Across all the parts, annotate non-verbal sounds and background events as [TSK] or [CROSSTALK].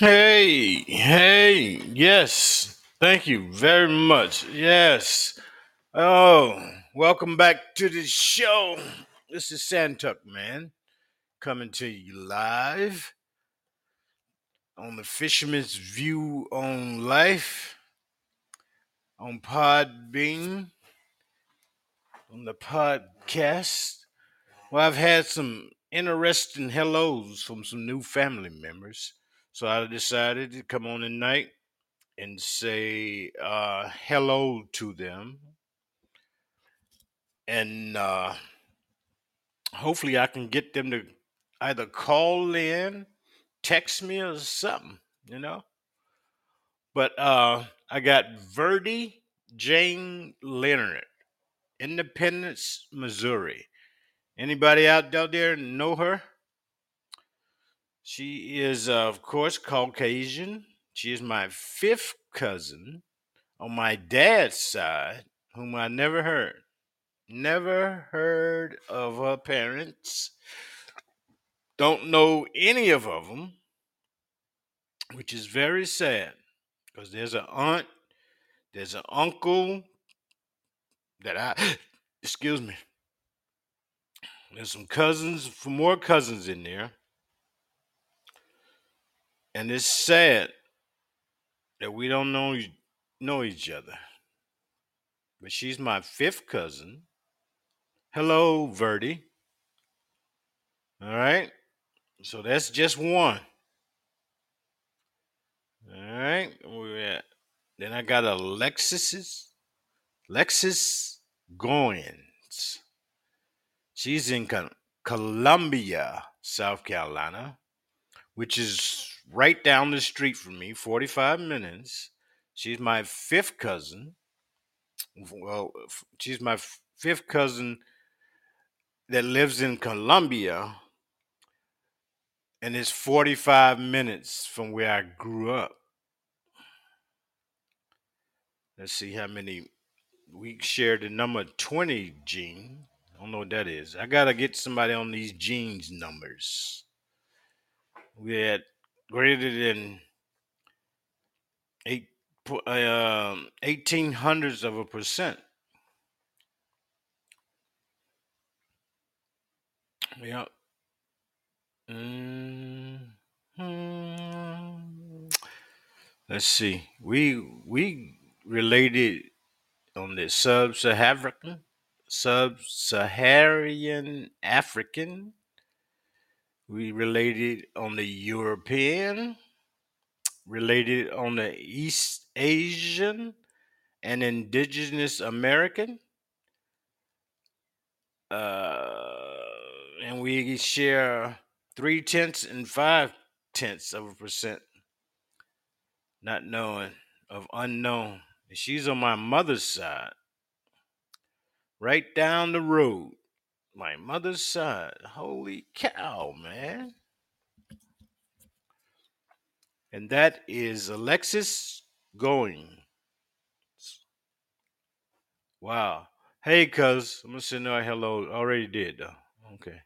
Hey, hey, yes. Thank you very much. Yes. Oh, welcome back to the show. This is Santuck, man, coming to you live on the Fisherman's View on Life on Podbean on the podcast. Well, I've had some interesting hellos from some new family members, so I decided to come on tonight and say uh, hello to them. And uh, hopefully, I can get them to either call in, text me, or something, you know. But uh, I got Verdi Jane Leonard, Independence, Missouri. Anybody out there know her? She is, uh, of course, Caucasian. She is my fifth cousin on my dad's side, whom I never heard. Never heard of her parents. Don't know any of them, which is very sad because there's an aunt, there's an uncle that I, [GASPS] excuse me, there's some cousins, more cousins in there. And it's sad that we don't know know each other. But she's my fifth cousin. Hello, Verdi. All right. So that's just one. All right. Where we at? Then I got Alexis's Lexus Goines. She's in Col- Columbia, South Carolina, which is right down the street from me, 45 minutes. She's my fifth cousin. Well, she's my fifth cousin that lives in Columbia, and it's 45 minutes from where I grew up. Let's see how many we share the number 20 gene. I don't know what that is. I gotta get somebody on these genes numbers. We had greater than eight uh, um, 18 hundredths of a percent. Yeah. Mm-hmm. Let's see. We we related on the sub-Saharan sub-Saharan African. We related on the European, related on the East Asian and Indigenous American. Uh, and we share three tenths and five tenths of a percent, not knowing of unknown. And she's on my mother's side, right down the road. My mother's side. Holy cow, man. And that is Alexis Going. Wow. Hey, cuz. I'm gonna send her a hello. Already did though. Okay.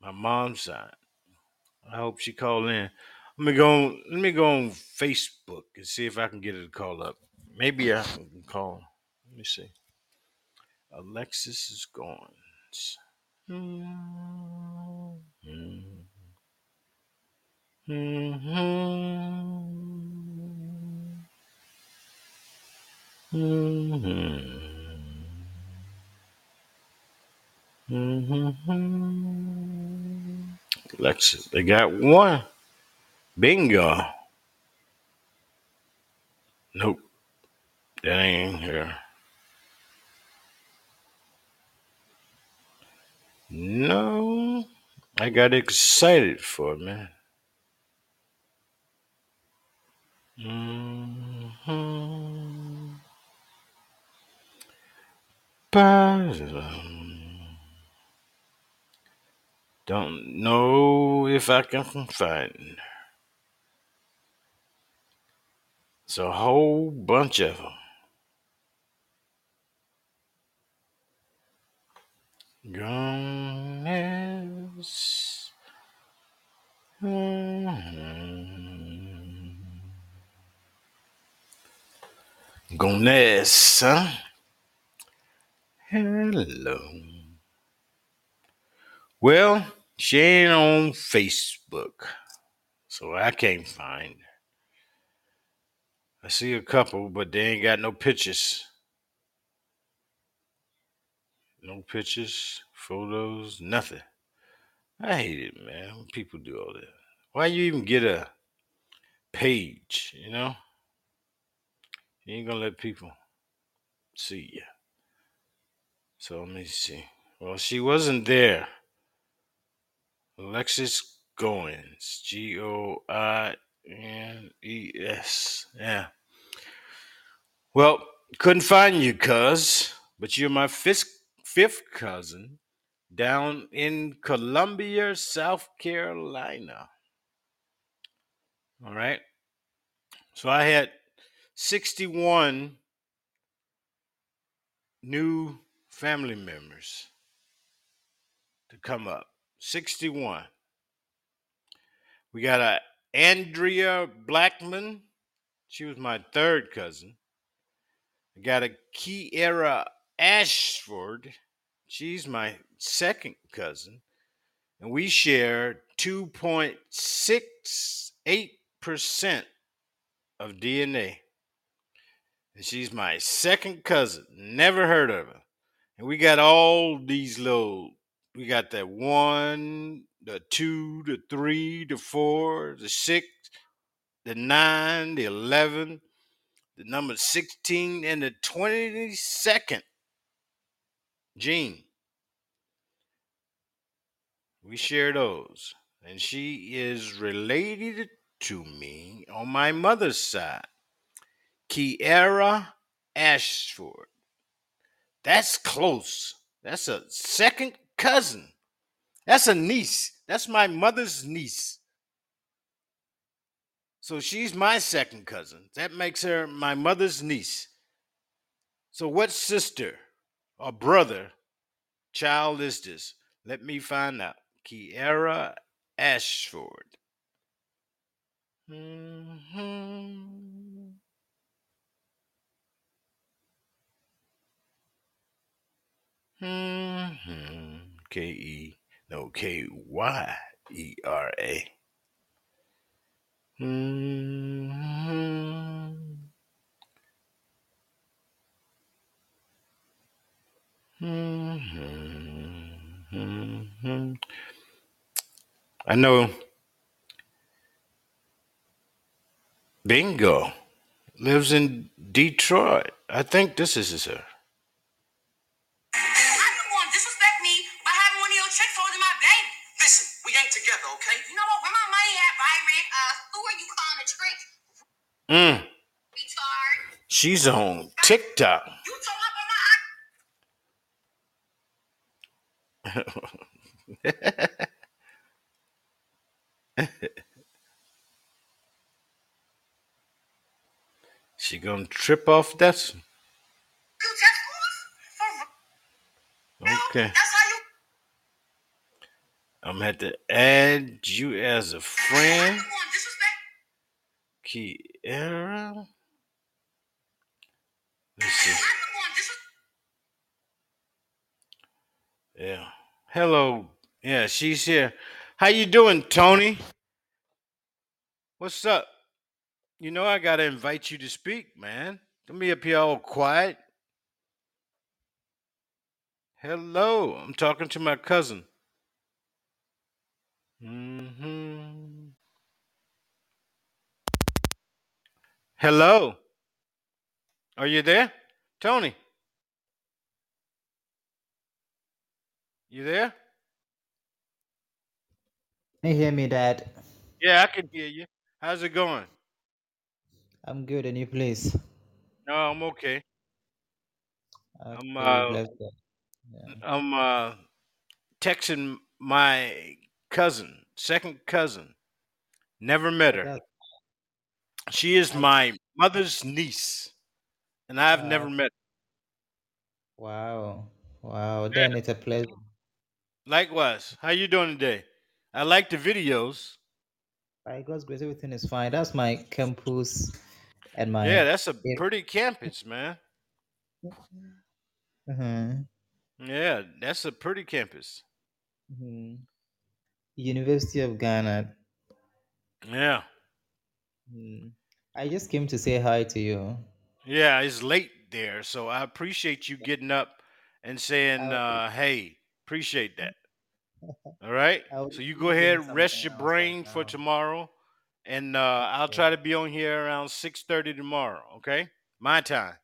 My mom's side. I hope she called in. Let me go. Let me go on Facebook and see if I can get her to call up. Maybe I can call. Let me see. Alexis is gone. Alexis, they got one. Bingo. Nope, that ain't here. No, I got excited for man. Mm-hmm. Don't know if I can find. It's a whole bunch of them. Gone. Hmm. Goness, huh? Hello. Well, she ain't on Facebook, so I can't find her. I see a couple, but they ain't got no pictures. No pictures, photos, nothing. I hate it, man. When people do all that. Why you even get a page, you know? You ain't gonna let people see you. So let me see. Well, she wasn't there. Alexis Goines. G O I N E S. Yeah. Well, couldn't find you, cuz, but you're my fifth, fifth cousin down in Columbia, South Carolina. All right. So I had 61 new family members to come up. 61. We got a Andrea Blackman. She was my third cousin. I got a Kyera Ashford. She's my second cousin. And we share 2.68% of DNA. And she's my second cousin. Never heard of her. And we got all these little, we got that one, the two, the three, the four, the six, the nine, the 11, the number 16, and the 22nd gene. We share those. And she is related to me on my mother's side. Kyera Ashford. That's close. That's a second cousin. That's a niece. That's my mother's niece. So she's my second cousin. That makes her my mother's niece. So what sister or brother child is this? Let me find out. Kyera Ashford. Mhm. Mhm. K E no K Y E R A. Mhm. Mhm. Mhm. I know Bingo lives in Detroit. I think this is her. How you gonna disrespect me by having one of your tricks holding my baby? Listen, we ain't together, okay? You know what? Where my money at, Byron? Uh, who are you calling a trick? Mm, Retard. she's on TikTok. You told up on my [LAUGHS] she gonna trip off that. you test scores? For real? Okay. That's how you I'm gonna have to add you as a friend. Kyera. Let's see. how you gonna disrespect Yeah. Hello. Yeah, she's here. How you doing, Tony? What's up? You know I gotta invite you to speak, man. Don't be up here all quiet. Hello. I'm talking to my cousin. hmm Hello. Are you there? Tony, you there? Can you hear me, Dad? Yeah, I can hear you. How's it going? I'm good, and you, please? No, I'm okay. I'm uh. Yeah. I'm uh texting my cousin, second cousin. Never met her. She is my mother's niece, and I've uh, never met. Her. wow, wow. Then it's a pleasure. Likewise. How you doing today? I like the videos. By God's grace, everything is fine. That's my campus and my Yeah, that's a pretty campus, man. Mhm, Yeah, that's a pretty campus. mhm. University of Ghana. Yeah. Mhm. I just came to say hi to you. Yeah, it's late there, so I appreciate you getting up and saying, uh, "Hey, appreciate that." [LAUGHS] All right. So you go ahead, rest your brain for tomorrow, and uh, I'll try to be on here around six thirty tomorrow. Okay, my time.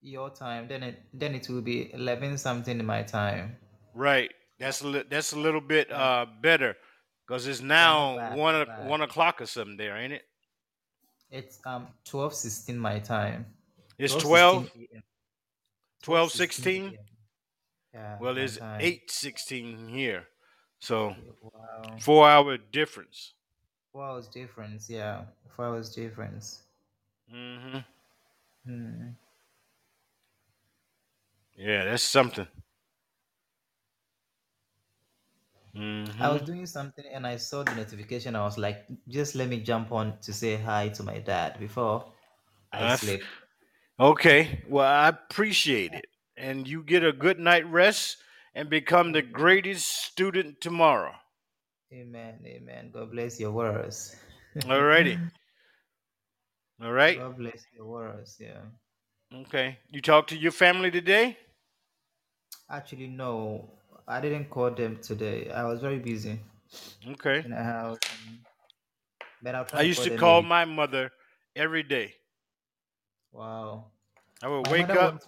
Your time, then it then it will be eleven something in my time. Right. That's a li- that's a little bit uh better because it's now bad, one not o- bad. one o'clock or something there, ain't it? It's um twelve sixteen my time. It's Twelve 12, sixteen 12, Twelve sixteen 16? Yeah, Well, it's time. eight sixteen here, so Wow. four hour difference. Four hours difference. Yeah, four hours difference. hmm Hmm. Yeah, that's something. I hmm was doing something and I saw the notification. I was like, just let me jump on to say hi to my dad before I I f- sleep. okay. Well, I appreciate it, and you get a good night rest and become the greatest student tomorrow. Amen. Amen. God bless your words. Alrighty. [LAUGHS] All right. God bless your words. Yeah. Okay. You talked to your family today? Actually, no, I didn't call them today. I was very busy Okay. in the house. But I'll I try to used to call maybe. my mother every day. Wow. I would My wake up,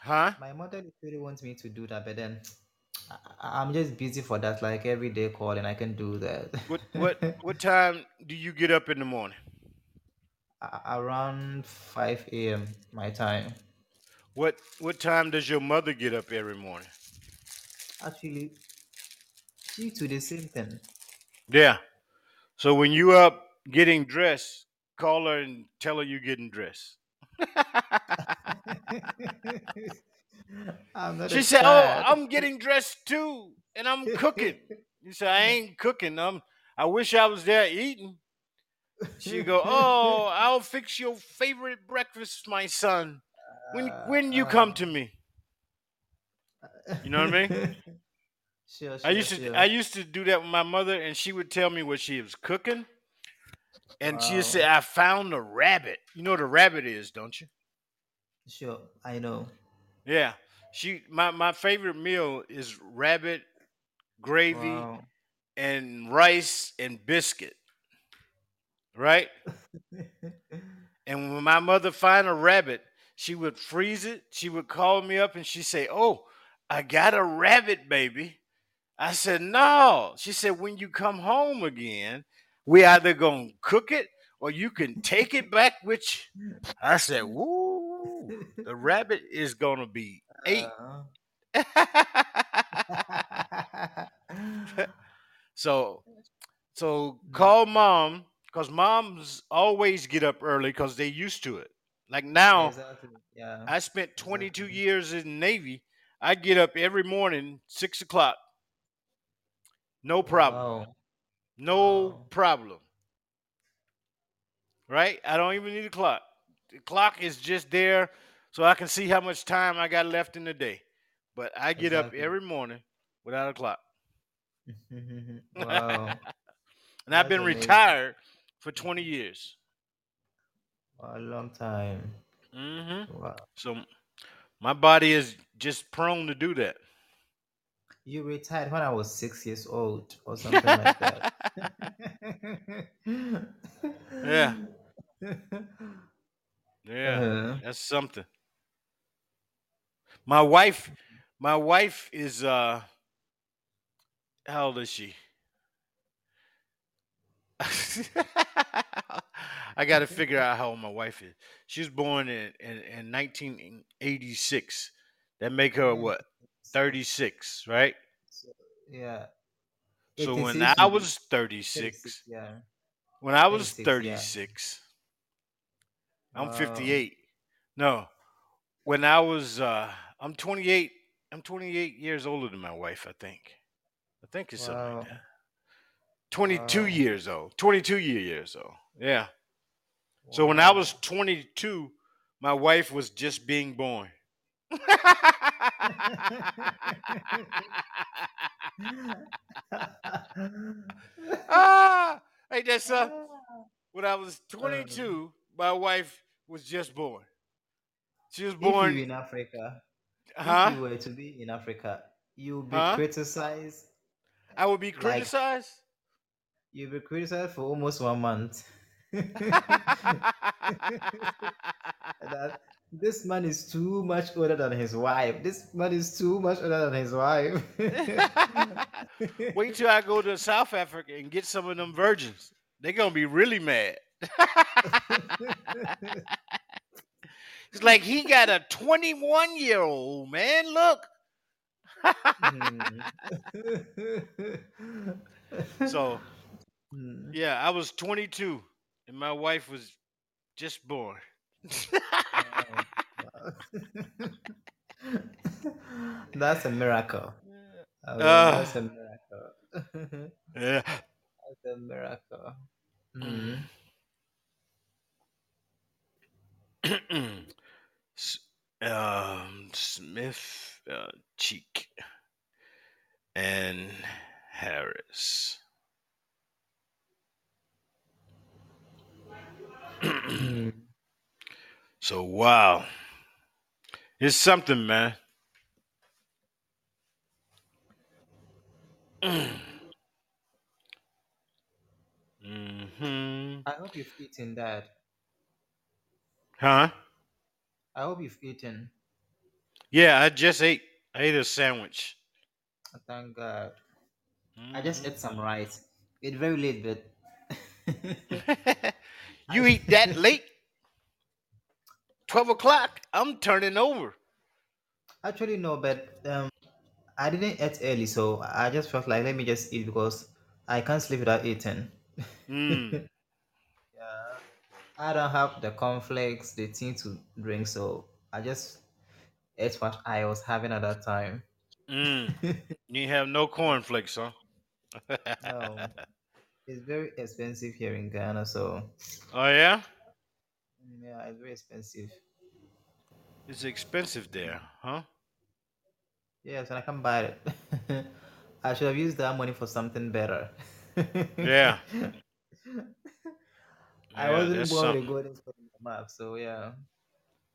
huh? my mother really wants me to do that, but then [TSK] I, I'm just busy for that, like every day call, and I can do that. What [LAUGHS] what what time do you get up in the morning? A- Around 5 a.m. my time. What what time does your mother get up every morning? Actually, she to the same thing. Yeah. So when you up getting dressed, call her and tell her you're getting dressed. [LAUGHS] She said, "Oh. I'm getting dressed too, and I'm cooking." You said, "I ain't cooking. I'm. I wish I was there eating." She go, [LAUGHS] "Oh, I'll fix your favorite breakfast, my son. When when you come to me." You know what I mean? [LAUGHS] Sure, I sure, used to. I used to do that with my mother, and she would tell me what she was cooking, and she would say, "I found a rabbit." You know what a rabbit is, don't you? Sure, I know. Yeah. She my my favorite meal is rabbit gravy Wow. and rice and biscuit, right? [LAUGHS] And when my mother find a rabbit, she would freeze it. She would call me up and she say, "Oh, I got a rabbit, baby." I said, "No." She said, "When you come home again, we either gonna cook it or you can take it back Which. I said, "Woo, the rabbit is gonna be 8 Uh, [LAUGHS] so, so [LAUGHS] call mom because moms always get up early because they used to it. Like now, exactly. Yeah. I spent 22 Exactly. years in the Navy. I get up every morning, six o'clock. No problem. Wow. No Wow. problem. Right? I don't even need a clock. The clock is just there so I can see how much time I got left in the day. But I get up every morning without a clock. [LAUGHS] wow. [LAUGHS] and I've been amazing. retired for 20 years. A long time. hmm Wow. So my body is just prone to do that. You retired when I was six years old or [LAUGHS] something like that. Yeah. Yeah, Uh-huh. that's something. My wife, my wife is uh how old is she? [LAUGHS] I got to figure out how old my wife is. She was born in, in, in 1986. That make her what? 36, right? Yeah. So when I was 36, 36, yeah. when I was 36, yeah. 36, I'm Wow. 58. No, when I was, uh, I'm 28. I'm 28 years older than my wife. I think. I think it's something Wow. like that. 22 Wow. years old. 22 year years old. Yeah. So when I was 22, my wife was just being born. [LAUGHS] [LAUGHS] ah, hey, that's uh, when I was 22, my wife was just born. She was if born, in Africa, if you were to be in Africa, you'll be Huh? criticized. I would be Like- criticized. You'll be criticized for almost one month. [LAUGHS] that this man is too much older than his wife. This man is too much older than his wife. [LAUGHS] Wait till I go to South Africa and get some of them virgins. They're gonna be really mad. It's like he got a 21 year old man. Look. Hmm. so Hmm. yeah, I was 22 and my wife was just born. [LAUGHS] that's a miracle. I mean, Ah. that's a miracle. [LAUGHS] yeah. that's a miracle. Hmm. S- [CLEARS THROAT] um, Smith, uh, Cheek, and Harris. [CLEARS THROAT] So wow, it's something, man. [CLEARS THROAT] hmm I hope you've eaten that. Huh? I hope you've eaten. Yeah, I just ate. I ate a sandwich. Thank God. I just ate some rice. It's very late, but [LAUGHS] you eat that [LAUGHS] late? 12 o'clock? I'm turning over. actually no, but um, I didn't eat early, so I just felt like let me just eat because I can't sleep without eating. Mm. [LAUGHS] I don't have the cornflakes, the thing to drink, so I just ate what I was having at that time. Mm. [LAUGHS] You have no cornflakes, huh? No, it's very expensive here in Ghana, so oh, yeah? yeah, it's very expensive. It's expensive there, huh? Yes, and I can buy it. [LAUGHS] I should have used that money for something better. Yeah. [LAUGHS] I wasn't born with a golden spoon in the mouth, so yeah.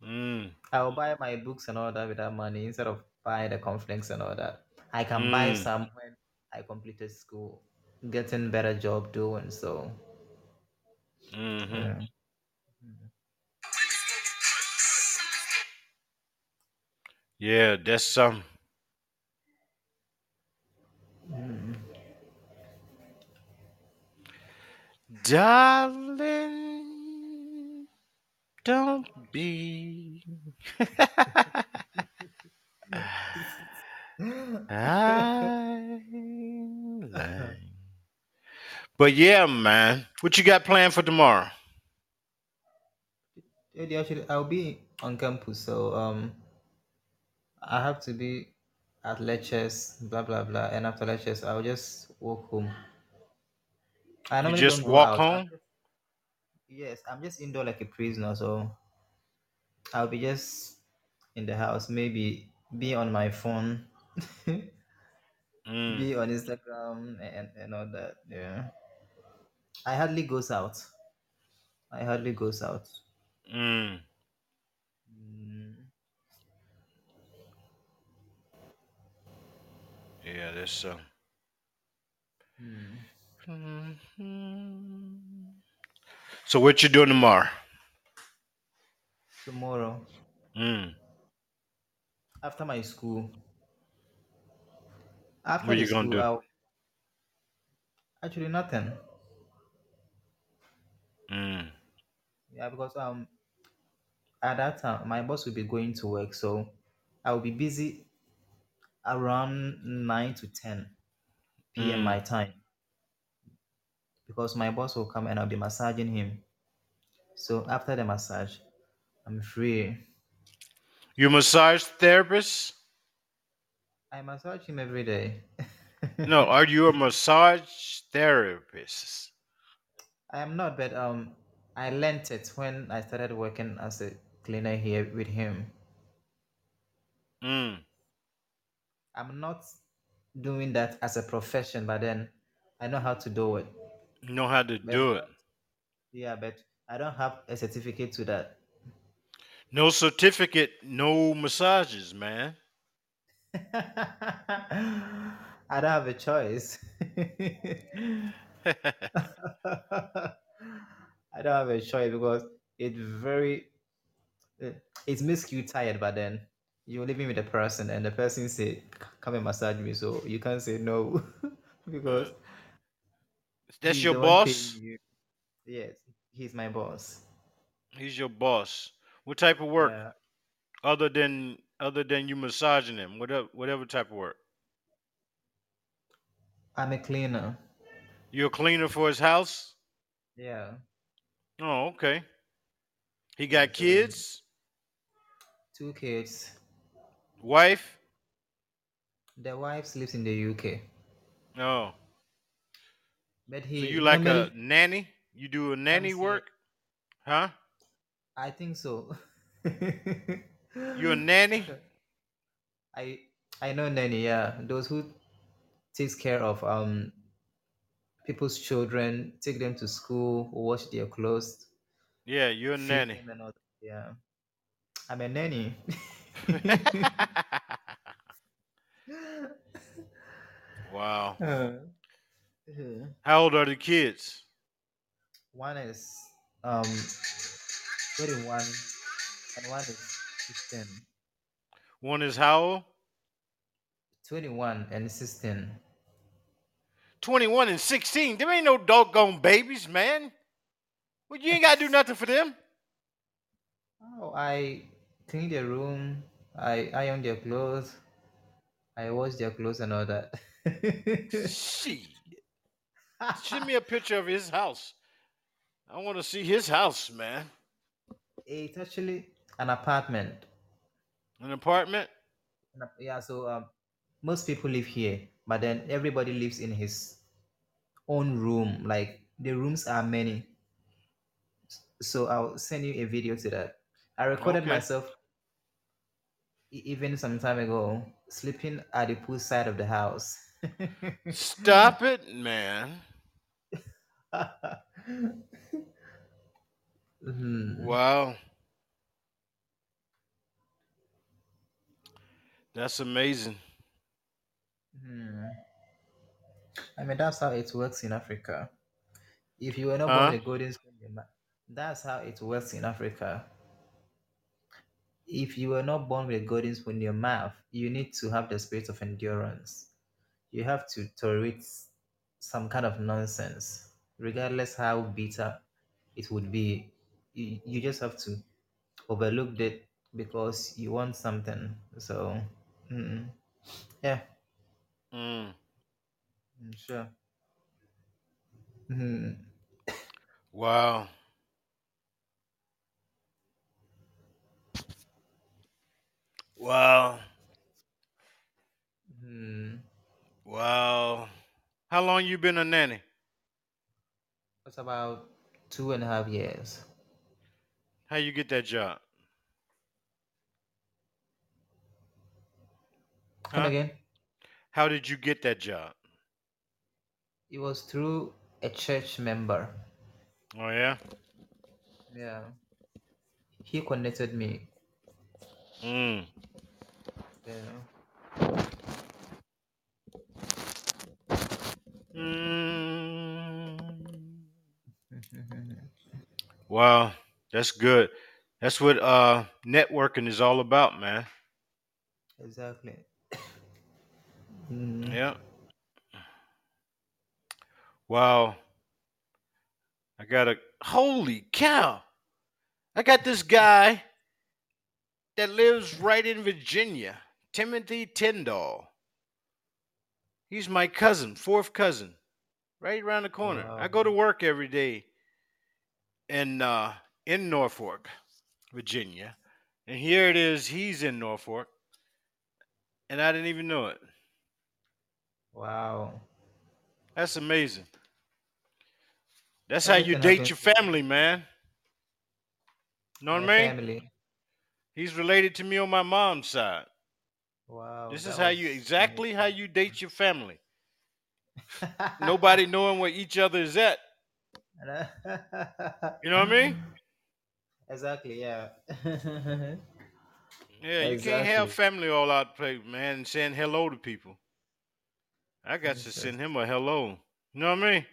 Mm. I'll buy my books and all that with that money instead of buying the cornflakes and all that. I can buy Mm. some when I completed school, getting better job doing so. hmm Yeah. Yeah, that's some. Mm. Darling, don't be. I [LAUGHS] like. But yeah, man. What you got planned for tomorrow? Actually, I'll be on campus, so um, I have to be at lectures, blah blah blah, and after lectures, I'll just walk home. I You just walk. Home? yes, I'm just indoor like a prisoner, so I'll be just in the house, maybe be on my phone, [LAUGHS] Mm. be on Instagram and, and all that. Yeah. I hardly goes out. I hardly goes out. Mm. Mm, Yeah, that's some. mm. So what you doing tomorrow? Tomorrow, Mm. after my school, after What the you gonna do? I'll, actually nothing. Mm. Yeah, because um at that time my boss will be going to work, so I will be busy around nine to ten p.m. Mm. my time because my boss will come and I'll be massaging him. So after the massage, I'm free. You massage therapist? I massage him every day. [LAUGHS] No, are you a massage therapist? I am not, but um, I learnt it when I started working as a cleaner here with him. Mm. I'm not doing that as a profession, but then I know how to do it. You know how to But do it. yeah, but I don't have a certificate to that. No certificate, no massages, man. [LAUGHS] I don't have a choice. [LAUGHS] I don't have a choice because it's very uh, it makes you tired, but then you're living with a person and the person say, "Come and massage me," so you can't say no [LAUGHS] because That's he's your the one paying boss. you. Yes, he's my boss. He's your boss. What type of work Yeah, other than other than you massaging him? Whatever whatever type of work. I'm a cleaner. You're a cleaner for his house? Yeah, Oh, okay. He got kids, two kids. wife. The wife lives in the UK, Oh, but so you like a nanny? You do a nanny work, huh? I think so. You a [LAUGHS] nanny? I I know nanny. Yeah, those who takes care of um people's children, take them to school, wash their clothes, Yeah, you're a nanny. Yeah, I'm a nanny. [LAUGHS] [LAUGHS] wow. Uh, How old are the kids? one is um 21 and one is 16. One is how old? 21 and 16. 21 and 16. There ain't no doggone babies, man. Well, you ain't got to do nothing for them. Oh, I clean their room, I iron their clothes, I wash their clothes and all that. [LAUGHS] Shit. Send me a picture of his house. I want to see his house, man. it's actually an apartment. An apartment? Yeah, so um, most people live here, but then everybody lives in his own room. Like the rooms are many. So I'll send you a video to that. I recorded Okay. myself even some time ago sleeping at the pool side of the house. Stop it, man. Mhm. Wow. That's amazing. Hmm. I mean, that's how it works in Africa. If you were not born Huh? with a golden spoon in your mouth, that's how it works in Africa. If you were not born with a golden spoon in your mouth, you need to have the spirit of endurance. You have to tolerate some kind of nonsense, regardless how bitter it would be. You, you just have to overlook it because you want something. So, mm, yeah, Mm. mm, sure. Mhm. Wow. Wow. Hmm. Wow. How long you been a nanny? It's about two and a half years. How you get that job? Come Huh? again? How did you get that job? It was through a church member. Oh yeah. Yeah. He connected me. Mm. Yeah. Mm. Wow, that's good. That's what uh networking is all about, man. exactly. Mm. Yeah. Wow. I got a holy cow. I got this guy that lives right in Virginia, Timothy Tyndall. He's my cousin, fourth cousin, right around the corner. I go to work every day in uh in Norfolk, Virginia. And here it is, he's in Norfolk, and I didn't even know it. Wow. That's amazing. That's how you date your family, man. You know what I mean? family. He's related to me on my mom's side. Wow. This is how you exactly how you date your family. [LAUGHS] Nobody knowing where each other is at. [LAUGHS] You know what I mean? Exactly. Yeah. [LAUGHS] Yeah, you can't have family all out the place, man, and saying hello to people. I got to send him a hello. You know what I mean?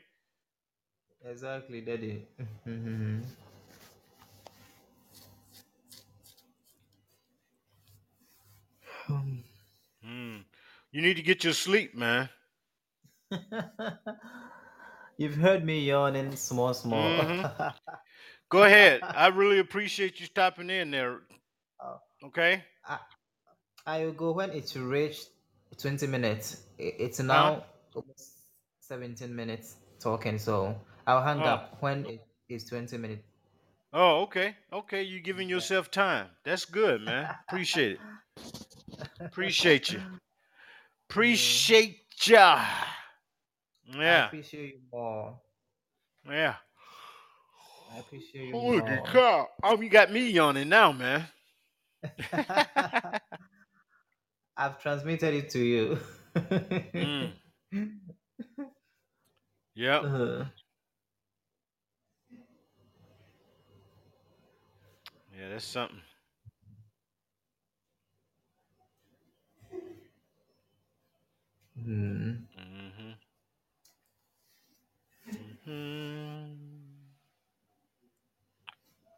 Exactly, Daddy. Mm. You need to get your sleep, man. [LAUGHS] You've heard me yawning small, small. Mhm. Go ahead. I really appreciate you stopping in there. Oh, Okay? I, I will go when it reach 20 minutes. It's Huh? now almost 17 minutes talking, so I'll hang Oh. up when it is 20 minutes. Oh, okay. Okay, You're giving yourself time. That's good, man. Appreciate it. [LAUGHS] Appreciate you. [LAUGHS] Appreciate ya. I Yeah. appreciate you more. Yeah. I appreciate you Holy more. cow. Oh, you got me yawning now, man. [LAUGHS] I've transmitted it to you. Mm. Yep. Uh, [LAUGHS] Yeah, that's something. Hmm. Mm-hmm. Mm-hmm.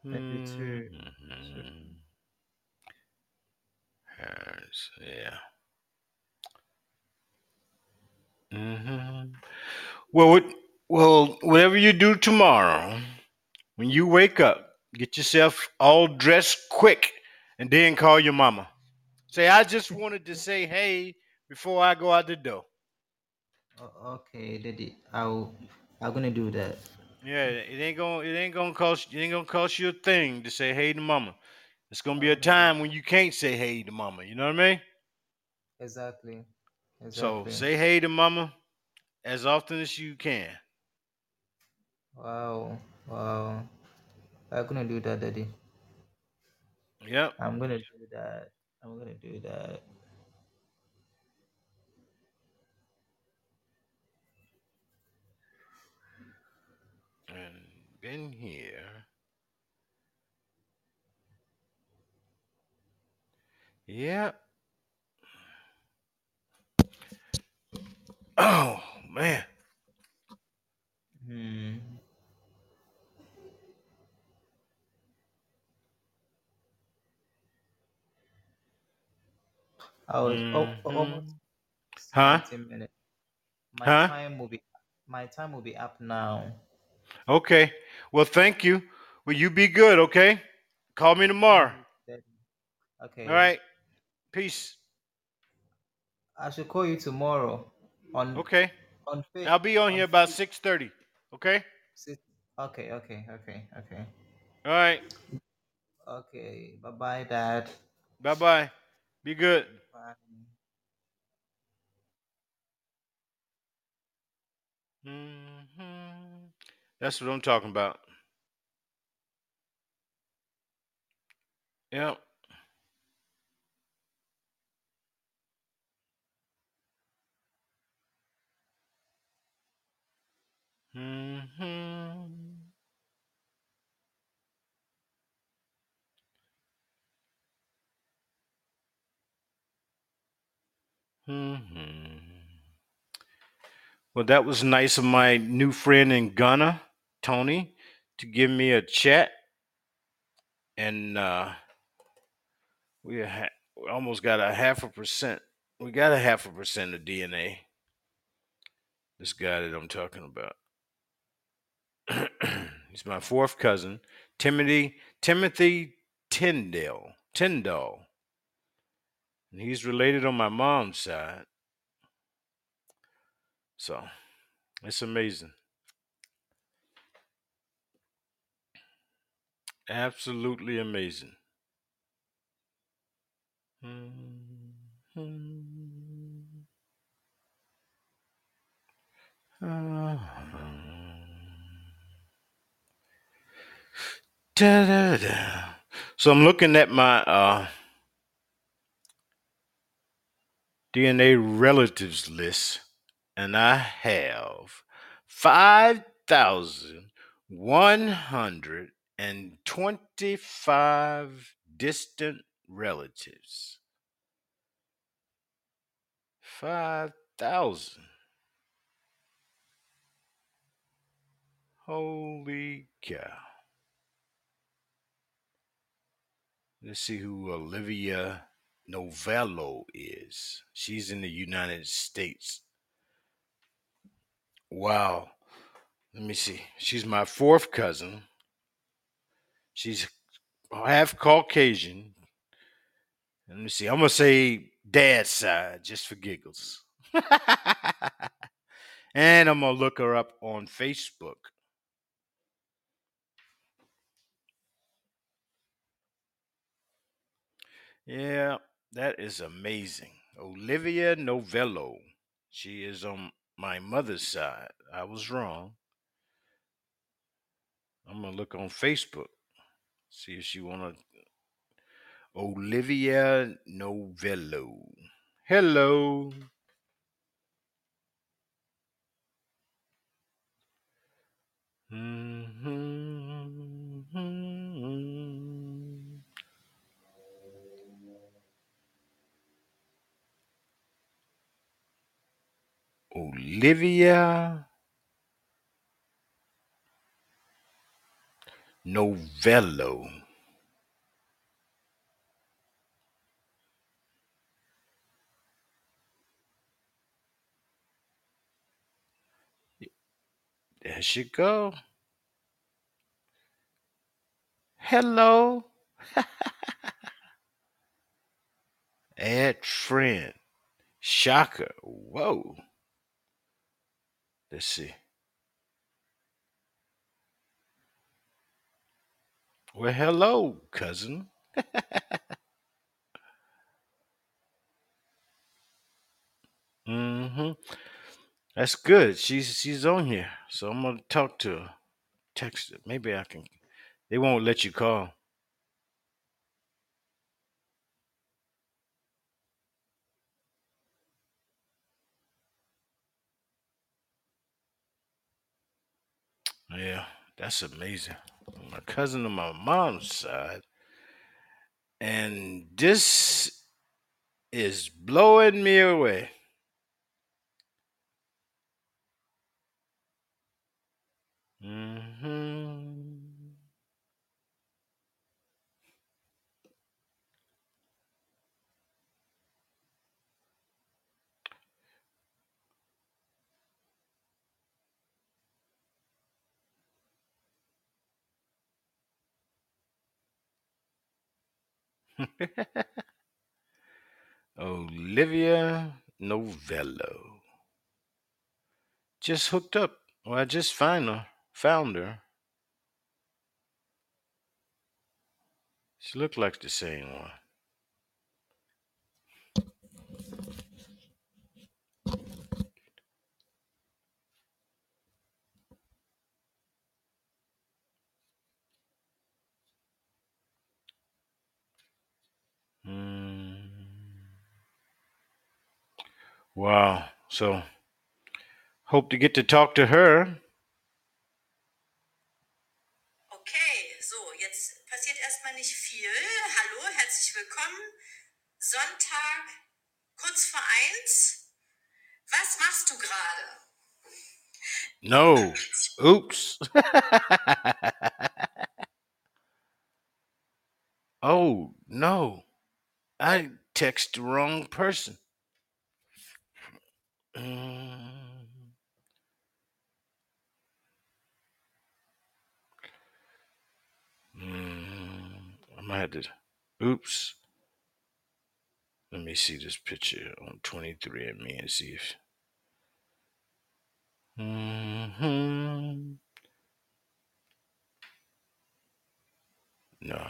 Maybe two. Mhm. Yes, yeah. hmm Well, what, well, whatever you do tomorrow, when you wake up, get yourself all dressed quick, and then call your mama. Say, I just wanted to say hey before I go out the door. O- okay, Daddy. I'll I'm gonna do that. Yeah, it ain't gonna it ain't gonna cost it ain't gonna cost you a thing to say hey to mama. It's gonna be a time when you can't say hey to mama. You know what I mean? Exactly. So say hey to mama as often as you can. Wow. Wow. I'm gonna do that, Daddy. Yep. I'm gonna do that. I'm gonna do that. And been here. Yep. Oh man. Hmm. I was oh, Mhm. almost Huh? 17 minutes. My Huh? time will be my time will be up now. Okay. Well, thank you. Will you be good, okay? Call me tomorrow. Okay. All right. Peace. I should call you tomorrow on Okay. on fa- I'll be on on here about six thirty. Okay. si- Okay, okay, okay, okay. All right. Okay. Bye bye, Dad. Bye bye. Be good. Bye. hmm That's what I'm talking about. Yep. hmm hmm Well, that was nice of my new friend in Ghana, Tony, to give me a chat, and uh, we ha- we almost got a half a percent. We got a half a percent of DNA. This guy that I'm talking about. [CLEARS THROAT] He's my fourth cousin, Timothy Timothy Tyndale. Tyndall. And he's related on my mom's side. So it's amazing. Absolutely amazing. [SIGHS] So I'm looking at my uh, DNA relatives list, and I have 5,125 distant relatives. 5,000. Holy cow. Let's see who Olivia Novello is. She's in the United States. Wow. Let me see. She's my fourth cousin. She's half Caucasian. Let me see. I'm to say dad's side just for giggles. [LAUGHS] and I'm to look her up on Facebook. Yeah, that is amazing. Olivia Novello. She is on my mother's side. I was wrong. I'm gonna look on Facebook. See if she wanna Olivia Novello. Hello. Mhm. Olivia Novello. There she go. Hello. [LAUGHS] Add friend. Shocker. Whoa. Let's see. Well, hello, cousin. Mm-hmm. That's good. She's she's on here. So I'm gonna talk to her. Text her. Maybe I can they won't let you call. Yeah, that's amazing. My cousin on my mom's side. And this is blowing me away. hmm [LAUGHS] Olivia Novello. Just hooked up. Well, I just find her, found her. She looked like the same one. Wow. So hope to get to talk to her. Okay, so, jetzt passiert erstmal nicht viel. Hallo, herzlich willkommen. Sonntag, kurz vor eins. Was machst du gerade? No. Oops. [LAUGHS] oh, no. I text the wrong person. Mm. Mm, I might have to. Oops. Let me see this picture on 23 and me and see if. hmm No.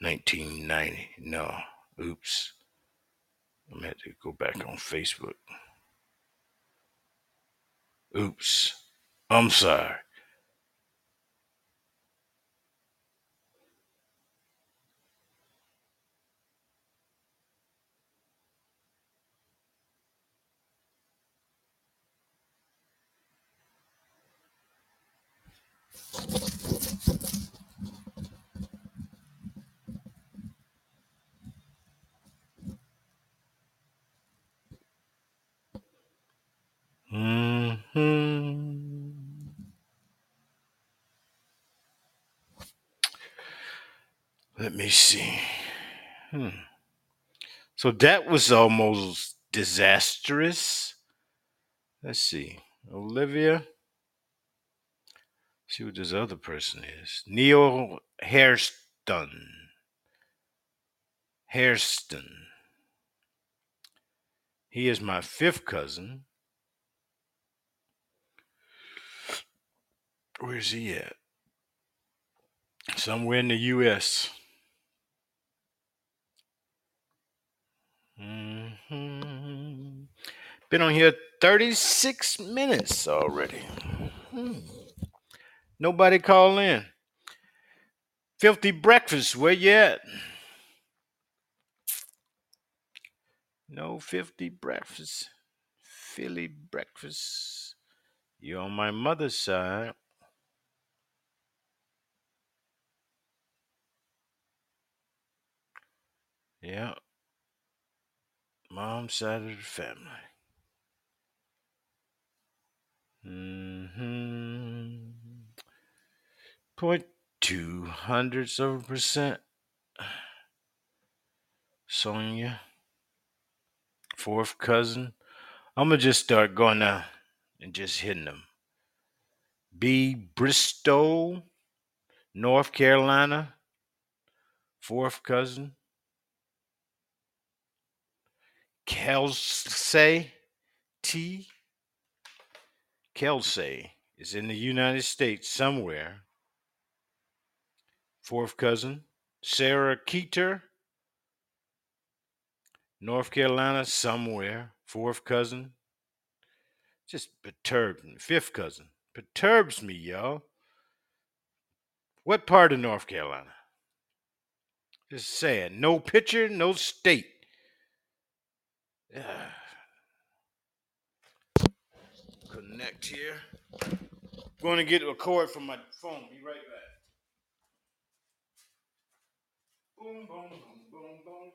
1990. No. Oops. I'm gonna have to go back on Facebook. Oops. I'm sorry. you Mm-hmm. Let me see. Hmm. So that was almost disastrous. Let's see. Olivia. See what this other person is. Neil Hairston. Hairston. He is my fifth cousin. Where's he at? Somewhere in the U.S. hmm Been on here 36 minutes already. Hmm. Nobody call in. Filthy breakfast, where you at? No filthy breakfast. Philly breakfast. You on my mother's side. Yeah, mom's side of the family. Mm-hmm. Point two hundredths of a percent. Sonia, fourth cousin. I'm gonna just start going now and just hitting them. B. Bristow, North Carolina, fourth cousin. Kelsey T. Kelsey is in the United States somewhere. Fourth cousin. Sarah Keeter, North Carolina somewhere. Fourth cousin. Just perturbed me. Fifth cousin. Perturbs me, y'all. What part of North Carolina? Just saying. No picture, no state. Ah, [SIGHS] Connect here. Going to get a cord from my phone. Be right back. Boom, boom, boom, boom, boom.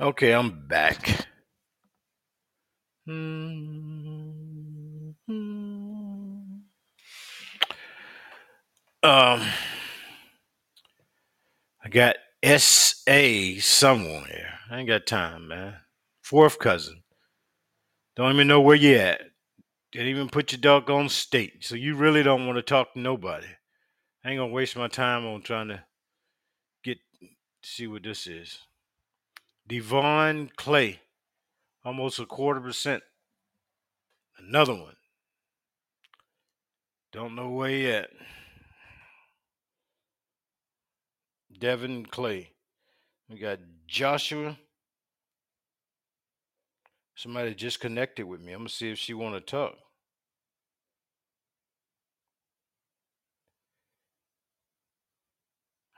Okay, I'm back. Um, I got S.A. somewhere. I ain't got time, man. Fourth cousin. Don't even know where you at. Didn't even put your dog on state. So you really don't want to talk to nobody. I ain't gonna waste my time on trying to get see what this is. Devon Clay. Almost a quarter percent. Another one. Don't know where yet. Devin Clay. We got Joshua. Somebody just connected with me. I'm gonna see if she want to talk.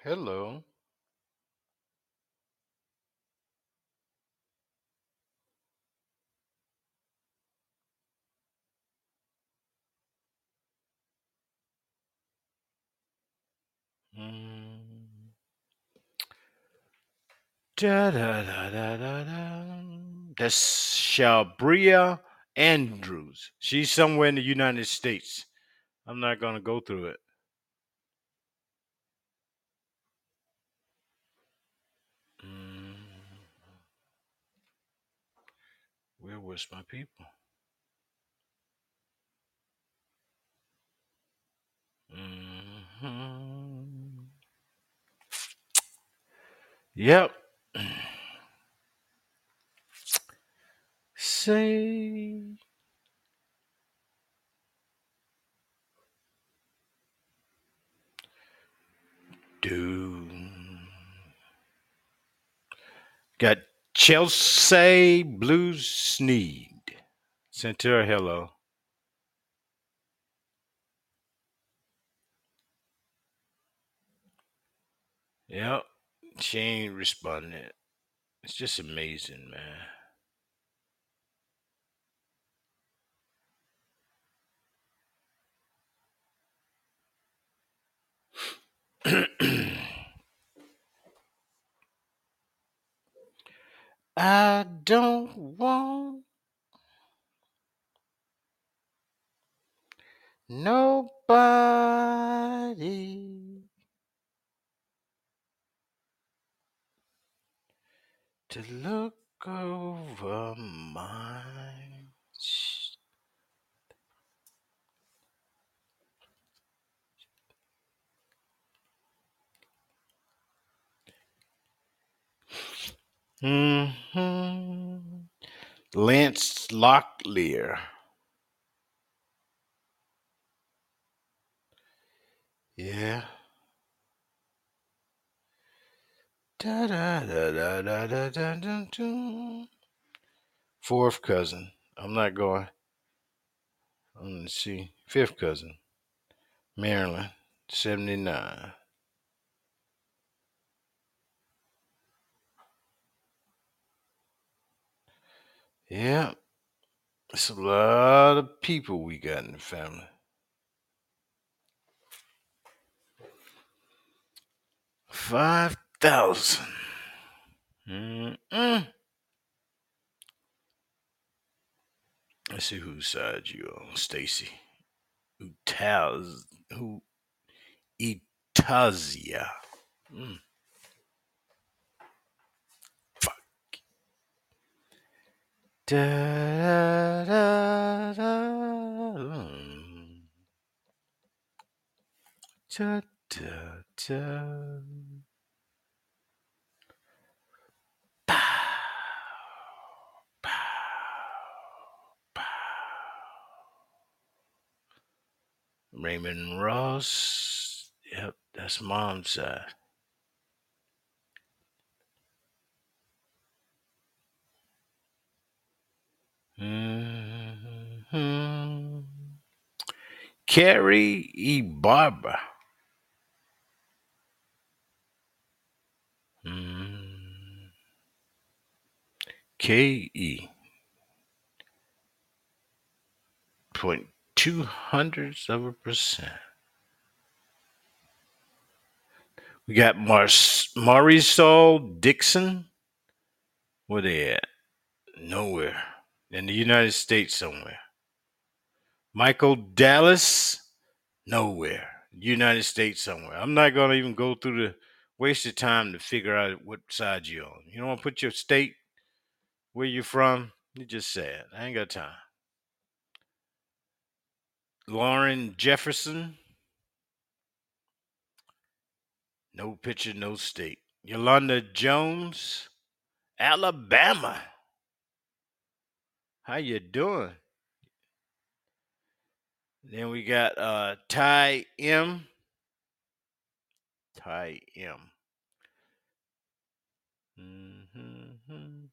Hello. Mm. Da, da, da, da, da, da. That's Shabria Andrews. She's somewhere in the United States. I'm not gonna go through it. Mm. Where was my people? Yep. Say do. Got Chelsea Blue Sneed. Sent her hello. Yep. She ain't responding. It's just amazing, man. [CLEARS THROAT] I don't want nobody to look over my. Mhm. Lance Locklear. Yeah. Da da da da da da da da. Fourth cousin. I'm not going. Let's see. Fifth cousin. Maryland. 79. Yeah. It's a lot of people we got in the family. Five thousand. Mm-mm. Let's see whose side you on, Stacy. Utaz, who? Itazia. Mm. Fuck. Da, da, da, mm. Da, da, da. Raymond Ross. Yep, that's mom's side. hmm Carrie E. Barber. Mm. K E. Point two hundredths of a percent. We got Mars Marisol Dixon. Where they at? Nowhere. In the United States somewhere. Michael Dallas. Nowhere. United States somewhere. I'm not gonna even go through the waste your time to figure out what side you're on. You don't want to put your state where you're from. You just say it. I ain't got time. Lauren Jefferson. No picture, no state. Yolanda Jones, Alabama. How you doing? Then we got uh Ty M. Ty M. Mhm.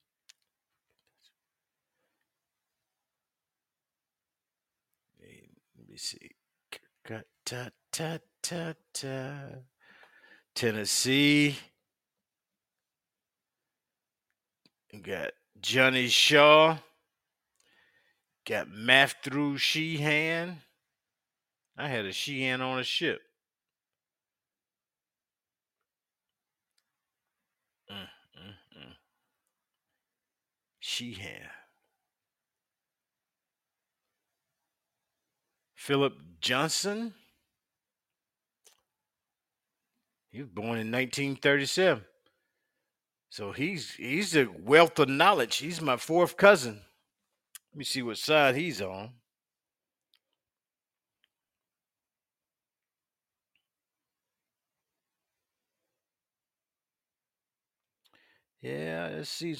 Hey, Let me see. Ta ta ta. Tennessee. We got Johnny Shaw. Got Matthew Sheehan. I had a Sheehan on a ship. Mm, mm, mm. Sheehan. Philip Johnson. He was born in 1937. So he's he's a wealth of knowledge. He's my fourth cousin. Let me see what side he's on. Yeah, let's see.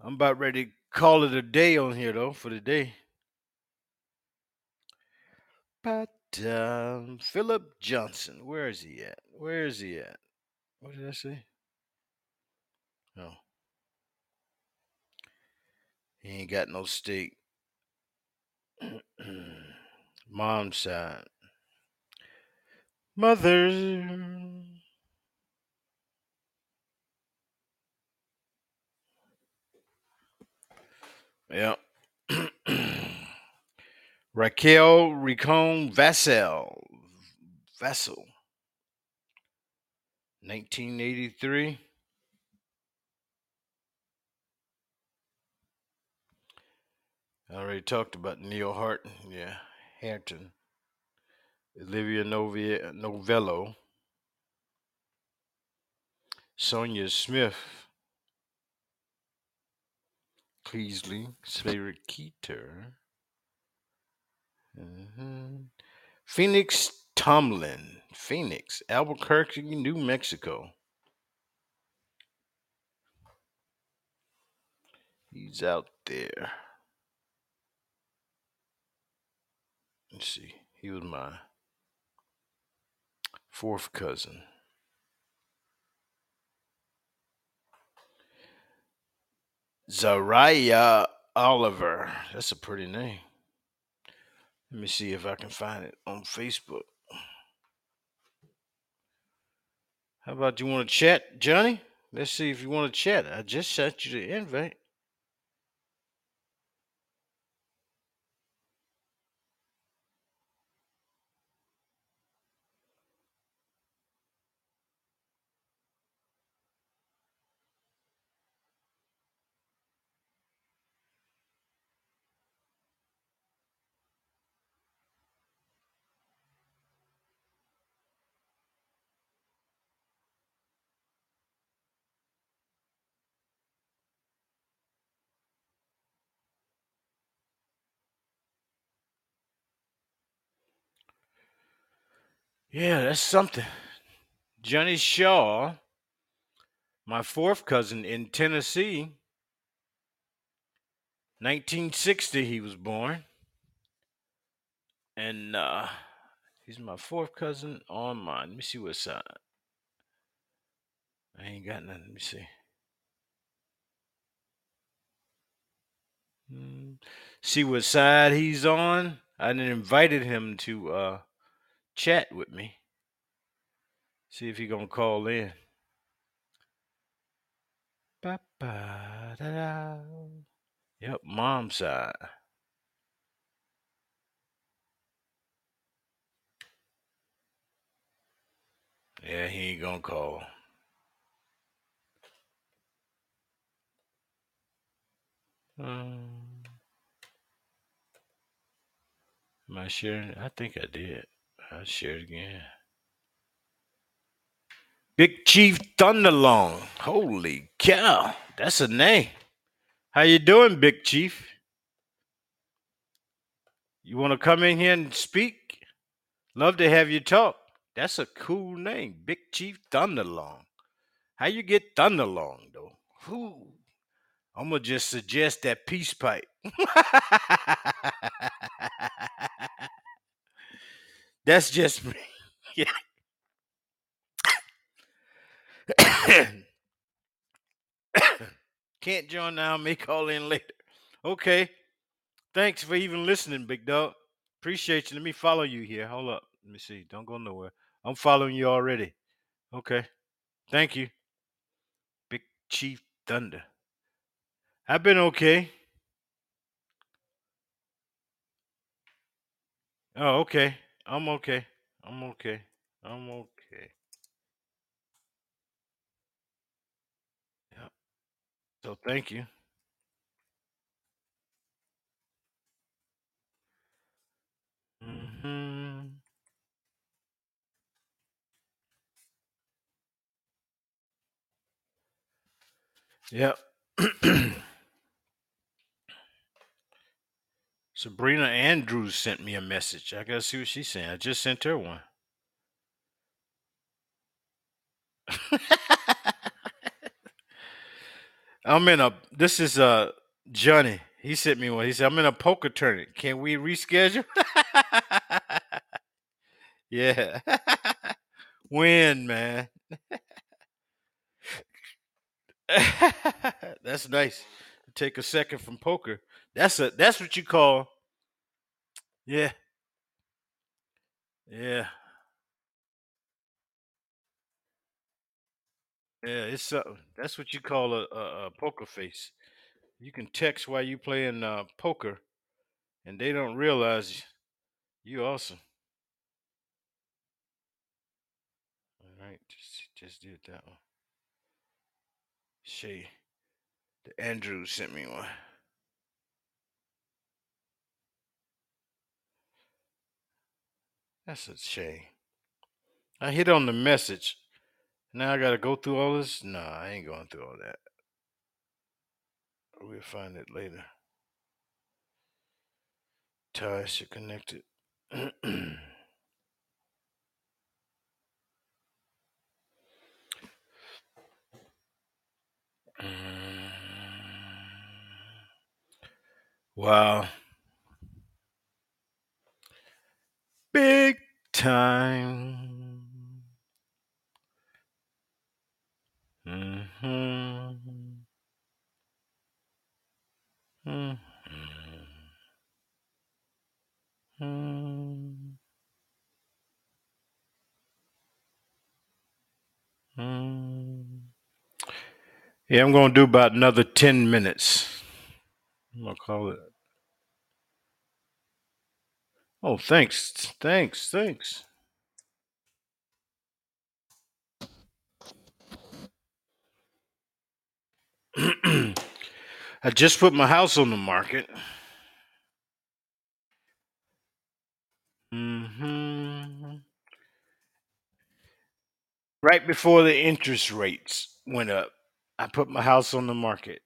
I'm about ready to call it a day on here though for the day. But um, Philip Johnson, where is he at? Where is he at? What did I say? Oh, he ain't got no steak. [CLEARS THROAT] Mom's side. Mother. Yeah. [CLEARS THROAT] Raquel Ricon Vassell. Vassell. 1983. I already talked about Neil Hart. Yeah. Hampton. Olivia Novia, Novello. Sonia Smith. Cleasley. Slater Keeter. Mhm. Phoenix Tomlin. Phoenix. Albuquerque, New Mexico. He's out there. Let's see. He was my fourth cousin. Zariah Oliver. That's a pretty name. Let me see if I can find it on Facebook. How about you want to chat, Johnny? Let's see if you want to chat. I just sent you the invite. Yeah, that's something. Johnny Shaw, my fourth cousin in Tennessee. 1960 he was born. And uh he's my fourth cousin on mine. Let me see what side. I ain't got nothing. Let me see. Mm, See what side he's on. I invited him to uh chat with me. See if he gonna call in. Ba-ba-da-da. Yep, mom's side. Yeah, he ain't gonna call. Um, am I sharing? I think I did. I'll share it again. Big Chief Thunderlong. Holy cow, that's a name. How you doing, Big Chief? You want to come in here and speak? Love to have you talk. That's a cool name, Big Chief Thunderlong. How you get Thunderlong though? Who? I'm gonna just suggest that peace pipe. [LAUGHS] That's just me. [LAUGHS] Yeah. Can't join now. May call in later. Okay. Thanks for even listening, big dog. Appreciate you. Let me follow you here. Hold up. Let me see. Don't go nowhere. I'm following you already. Okay. Thank you. Big Chief Thunder. I've been okay. Oh, okay. I'm okay. I'm okay. I'm okay. Yep. So thank you. hmm Yep. [CLEARS THROAT] Sabrina Andrews sent me a message. I gotta see what she's saying. I just sent her one. [LAUGHS] I'm in a. This is uh Johnny. He sent me one. He said I'm in a poker tournament. Can we reschedule? [LAUGHS] yeah. [LAUGHS] Win, man. that's nice. Take a second from poker. That's a. That's what you call. Yeah. Yeah. Yeah. It's something. That's what you call a, a, a poker face. You can text while you playing uh, poker, and they don't realize you awesome. All right, just just did that one. Shay, the Andrew sent me one. That's a shame. I hit on the message. Now I gotta go through all this. Nah, I ain't going through all that. We'll find it later. Ties are connected. [CLEARS THROAT] Mm. wow. Big time. hmm hmm Yeah, I'm gonna do about another ten minutes. I'm gonna call it. Oh, thanks, thanks, thanks. [CLEARS THROAT] I just put my house on the market. hmm Right before the interest rates went up, I put my house on the market.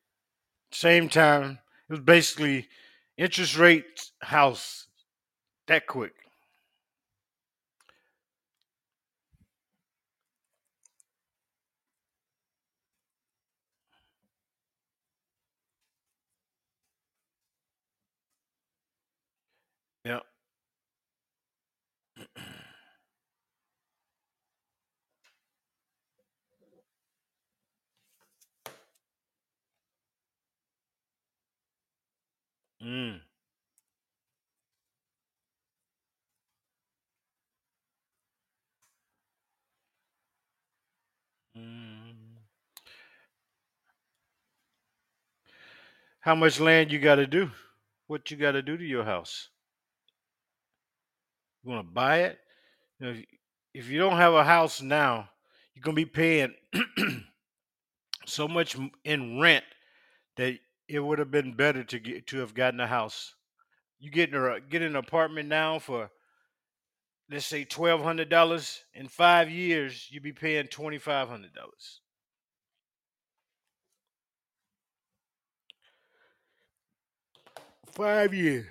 Same time, it was basically interest rates, house, that quick. Yeah. Mm. Mm. How much land you got to do? What you got to do to your house? You want to buy it? You know, if, if you don't have a house now, you're gonna be paying [CLEARS THROAT] so much in rent that it would have been better to get to have gotten a house. You get in a get an apartment now for let's say twelve hundred dollars in five years, you'd be paying twenty five hundred dollars. Five years.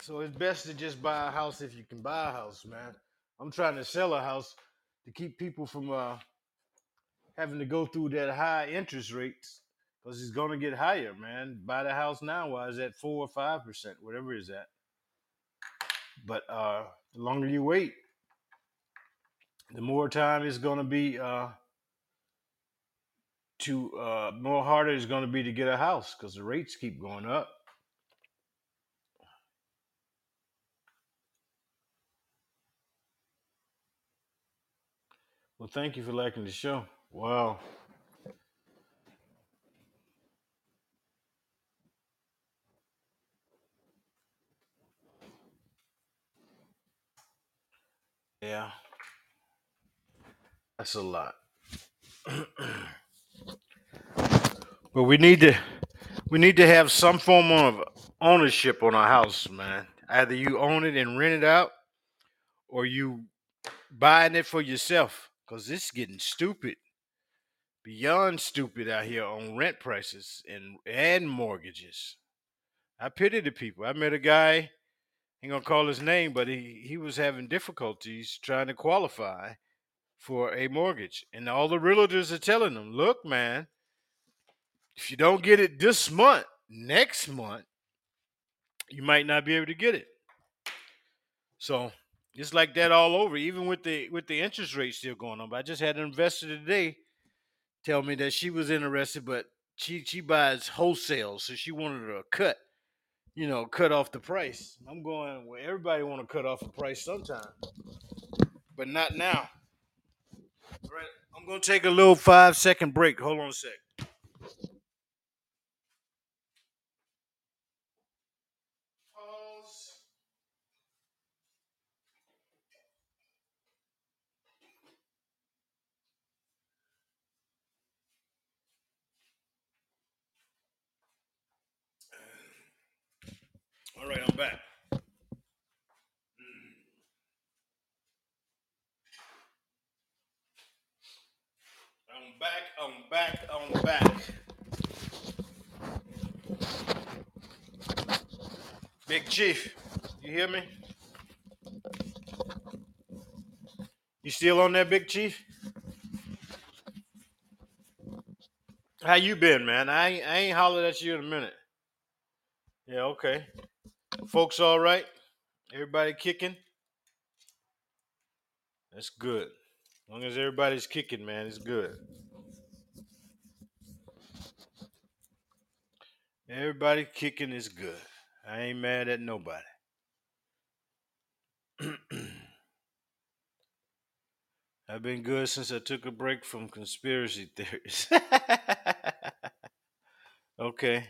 So it's best to just buy a house if you can buy a house, man. I'm trying to sell a house to keep people from uh, having to go through that high interest rates because it's gonna get higher, man. Buy the house now while it's at four or five percent, whatever it's at. But uh, the longer you wait, the more time it's gonna be uh, to uh, more harder it's gonna be to get a house because the rates keep going up. Well, thank you for liking the show. Wow. Yeah, that's a lot. [CLEARS THROAT] but we need to we need to have some form of ownership on our house, man. Either you own it and rent it out, or you buying it for yourself. Cause it's getting stupid, beyond stupid out here on rent prices and and mortgages. I pity the people. I met a guy, ain't gonna call his name, but he, he was having difficulties trying to qualify for a mortgage. And all the realtors are telling him, look, man, if you don't get it this month, next month, you might not be able to get it. So it's like that all over, even with the with the interest rate still going. But I just had an investor today tell me that she was interested, but she she buys wholesale, so she wanted a cut, you know, cut off the price. I'm going, well, everybody want to cut off a price sometime, but not now. All right, I'm gonna take a little five second break. Hold on a sec. All right, I'm back. Mm. I'm back, I'm back, I'm back. Big Chief, you hear me? You still on there, Big Chief? How you been, man? I ain't, I ain't hollered at you in a minute. Yeah, okay. Folks all right? Everybody kicking? That's good. As long as everybody's kicking, man, it's good. Everybody kicking is good. I ain't mad at nobody. [CLEARS THROAT] I've been good since I took a break from conspiracy theories. [LAUGHS] okay.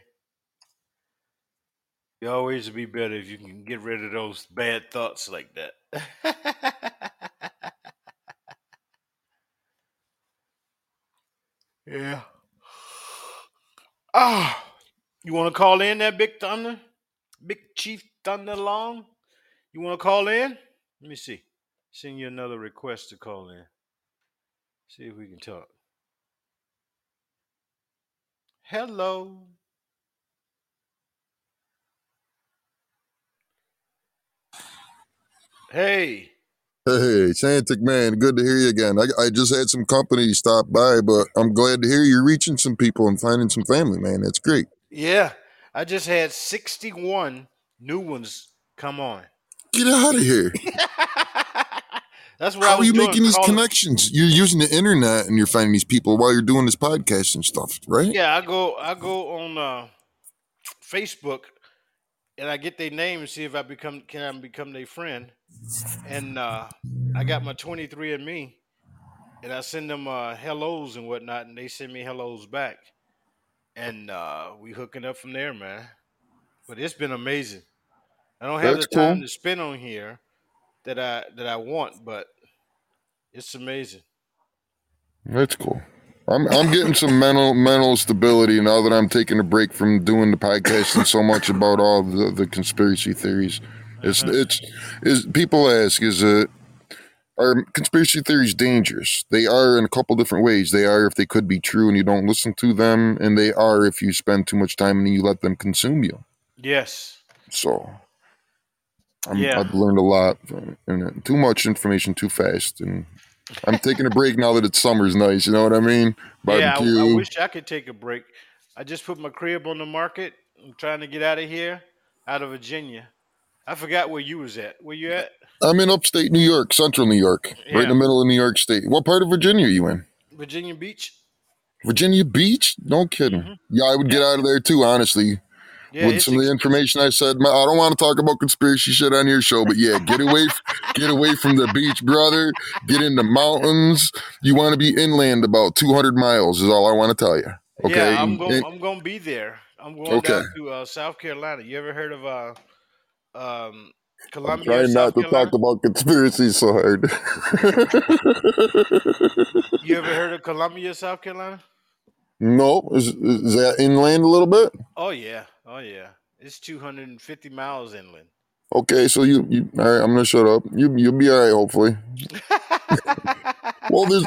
You always be better if you can get rid of those bad thoughts like that. [LAUGHS] yeah. Ah, you want to call in that Big Thunder? Big Chief Thunder Long? You want to call in? Let me see. Send you another request to call in. See if we can talk. Hello. Hey. Hey, Santic man, good to hear you again. I, I just had some company stop by, but I'm glad to hear you're reaching some people and finding some family, man. That's great. Yeah. I just had 61 new ones come on. Get out of here. [LAUGHS] That's what I How are you doing, making these calling- connections? You're using the internet and you're finding these people while you're doing this podcast and stuff, right? Yeah, I go I go on uh, Facebook and I get their name and see if I become can I become their friend. And uh, I got my 23 and me and I send them uh, hellos and whatnot and they send me hellos back. And uh, we hooking up from there, man. But it's been amazing. I don't have That's the time cool. to spend on here that I that I want, but it's amazing. That's cool. I'm I'm getting some mental mental stability now that I'm taking a break from doing the podcast and so much about all the, the conspiracy theories. It's it's is people ask is it are conspiracy theories dangerous? They are in a couple different ways. They are if they could be true and you don't listen to them, and they are if you spend too much time and you let them consume you. Yes. So I'm, Yeah. I've learned a lot. From, and too much information too fast, and I'm taking a break now that it's summer's nice. You know what I mean? Yeah, I, Barbecue. I wish I could take a break. I just put my crib on the market. I'm trying to get out of here, out of Virginia. I forgot where you was at. Where you at? I'm in upstate New York, central New York, right in the middle of New York State. What part of Virginia are you in? Virginia Beach. Virginia Beach? No kidding. Mhm. Yeah, I would get out of there too, honestly. Yeah, With some of the information I said, I don't want to talk about conspiracy shit on your show, but yeah, get away, get away from the beach, brother. Get in the mountains. You want to be inland about 200 miles is all I want to tell you. Okay. Yeah, I'm going. and- I'm going to be there. I'm going Okay. down to uh, South Carolina. You ever heard of uh, um, I'm Columbia, trying South not to talk about conspiracy so hard. You ever heard of Columbia, South Carolina? No, is, is that inland a little bit? Oh yeah, oh yeah. It's 250 miles inland. Okay, so you, you all right? I'm gonna shut up. You you'll be all right, hopefully. [LAUGHS] Well, there's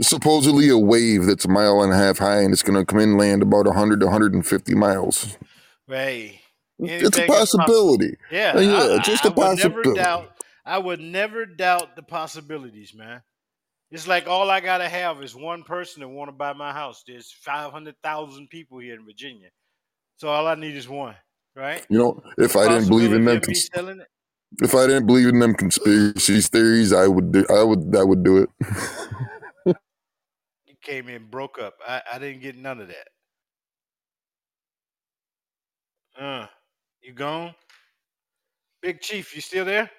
supposedly a wave that's a mile and a half high, and it's gonna come inland about 100 to 150 miles. It's a anything is possible. possibility. Yeah, yeah, I, just I, a I would never possibility. doubt. I would never doubt the possibilities, man. It's like all I gotta have is one person that want to buy my house. There's five hundred thousand people here in Virginia, so all I need is one, right? You know, if I didn't believe in them, cons- if I didn't believe in them conspiracy theories, I would do. I would. I would do it. [LAUGHS] You came in broke up. I, I didn't get none of that. Uh, you gone? Big Chief, you still there?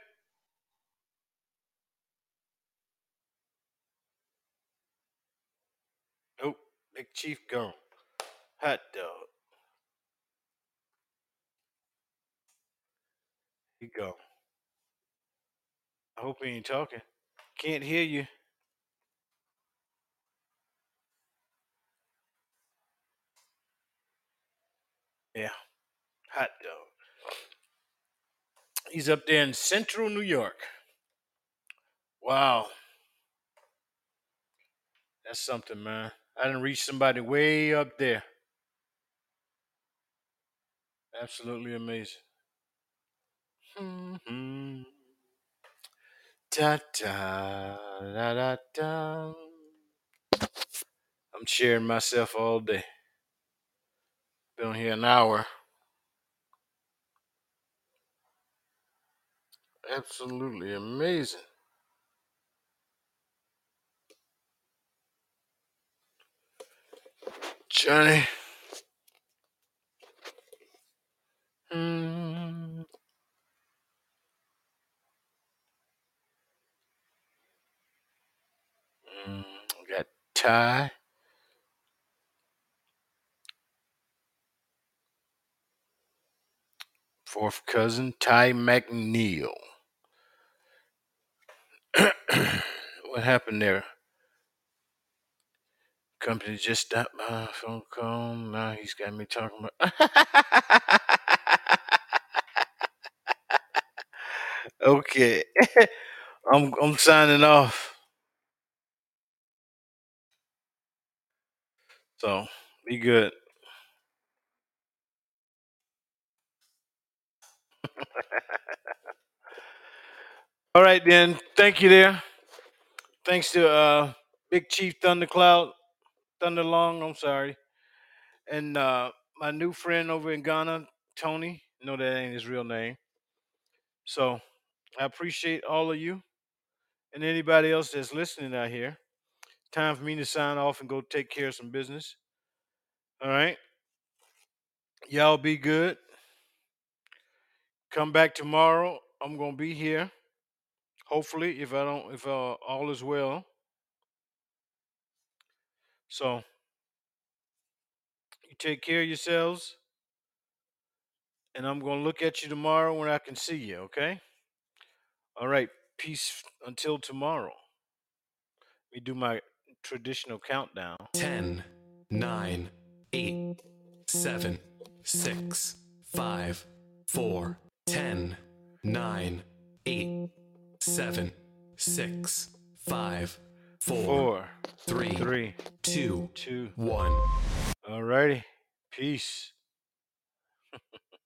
Nope. Big Chief gone. Hot dog. He go. I hope he ain't talking. Can't hear you. Yeah. Hot dog. He's up there in central New York. Wow. That's something, man. I didn't reach somebody way up there. Absolutely amazing. Mm-hmm. Da, da, da, da, da. I'm sharing myself all day. Been here an hour. Absolutely amazing. Johnny. Mm. Mm, we got Ty. Fourth cousin, Ty McNeil. [CLEARS THROAT] what happened there? Company just stopped by phone call. Now he's got me talking about. [LAUGHS] okay, [LAUGHS] I'm I'm signing off. So be good. [LAUGHS] All right then. Thank you there. Thanks to uh Big Chief Thundercloud, Thunderlong, I'm sorry. And uh my new friend over in Ghana, Tony. No, that ain't his real name. So I appreciate all of you and anybody else that's listening out here. Time for me to sign off and go take care of some business. All right. Y'all be good. Come back tomorrow. I'm gonna be here. Hopefully, if I don't, if uh, all is well. So you take care of yourselves, and I'm gonna look at you tomorrow when I can see you. Okay. All right. Peace until tomorrow. Let me do my traditional countdown. 10, 9, 8, 7, 6, 5, 4, 10, 9, 8, 7, 6, 5, 4, Four, 3, three, 2, two. 1. All righty. Peace.